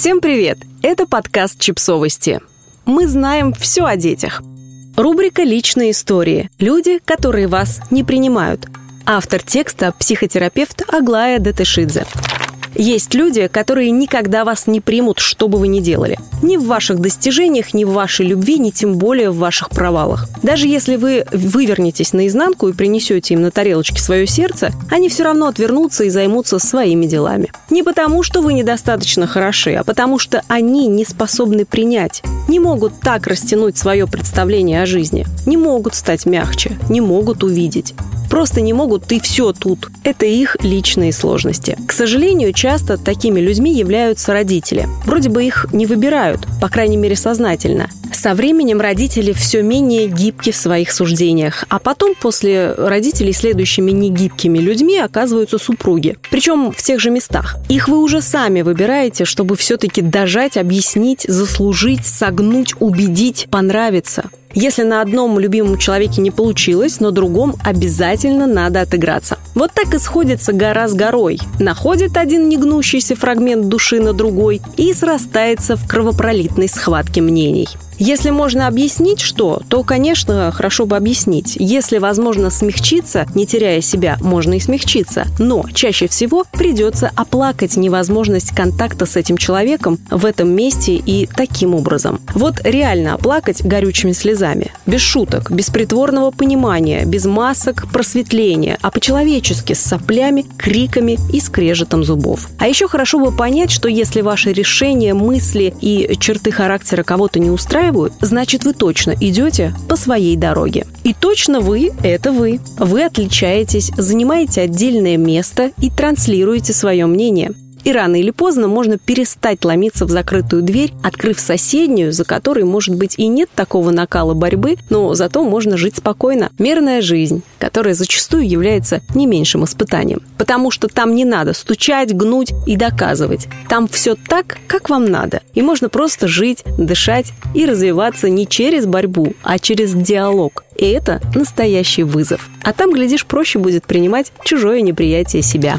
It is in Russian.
Всем привет! Это подкаст «Чипсовости». Мы знаем все о детях. Рубрика «Личные истории». Люди, которые вас не принимают. Автор текста – психотерапевт Аглая Датышидзе. Есть люди, которые никогда вас не примут, что бы вы ни делали. Ни в ваших достижениях, ни в вашей любви, ни тем более в ваших провалах. Даже если вы вывернетесь наизнанку и принесете им на тарелочке свое сердце, они все равно отвернутся и займутся своими делами. Не потому, что вы недостаточно хороши, а потому что они не способны принять, не могут так растянуть свое представление о жизни, не могут стать мягче, не могут увидеть просто не могут «ты все тут». Это их личные сложности. К сожалению, часто такими людьми являются родители. Вроде бы их не выбирают, по крайней мере сознательно. Со временем родители все менее гибки в своих суждениях, а потом после родителей следующими негибкими людьми оказываются супруги. Причем в тех же местах. Их вы уже сами выбираете, чтобы все-таки дожать, объяснить, заслужить, согнуть, убедить, понравиться. Если на одном любимом человеке не получилось, на другом обязательно надо отыграться. Вот так и сходится гора с горой. Находит один негнущийся фрагмент души на другой и срастается в кровопролитной схватке мнений. Если можно объяснить что, то, конечно, хорошо бы объяснить. Если возможно смягчиться, не теряя себя, можно и смягчиться. Но чаще всего придется оплакать невозможность контакта с этим человеком в этом месте и таким образом. Вот реально оплакать горючими слезами. Без шуток, без притворного понимания, без масок просветления, а по-человечески, с соплями, криками и скрежетом зубов. А еще хорошо бы понять, что если ваши решения, мысли и черты характера кого-то не устраивают, устраивают, значит вы точно идете по своей дороге. И точно вы – это вы. Вы отличаетесь, занимаете отдельное место и транслируете свое мнение. И рано или поздно можно перестать ломиться в закрытую дверь, открыв соседнюю, за которой, может быть, и нет такого накала борьбы, но зато можно жить спокойно. Мерная жизнь, которая зачастую является не меньшим испытанием. Потому что там не надо стучать, гнуть и доказывать. Там все так, как вам надо. И можно просто жить, дышать и развиваться не через борьбу, а через диалог. И это настоящий вызов. А там, глядишь, проще будет принимать чужое неприятие себя.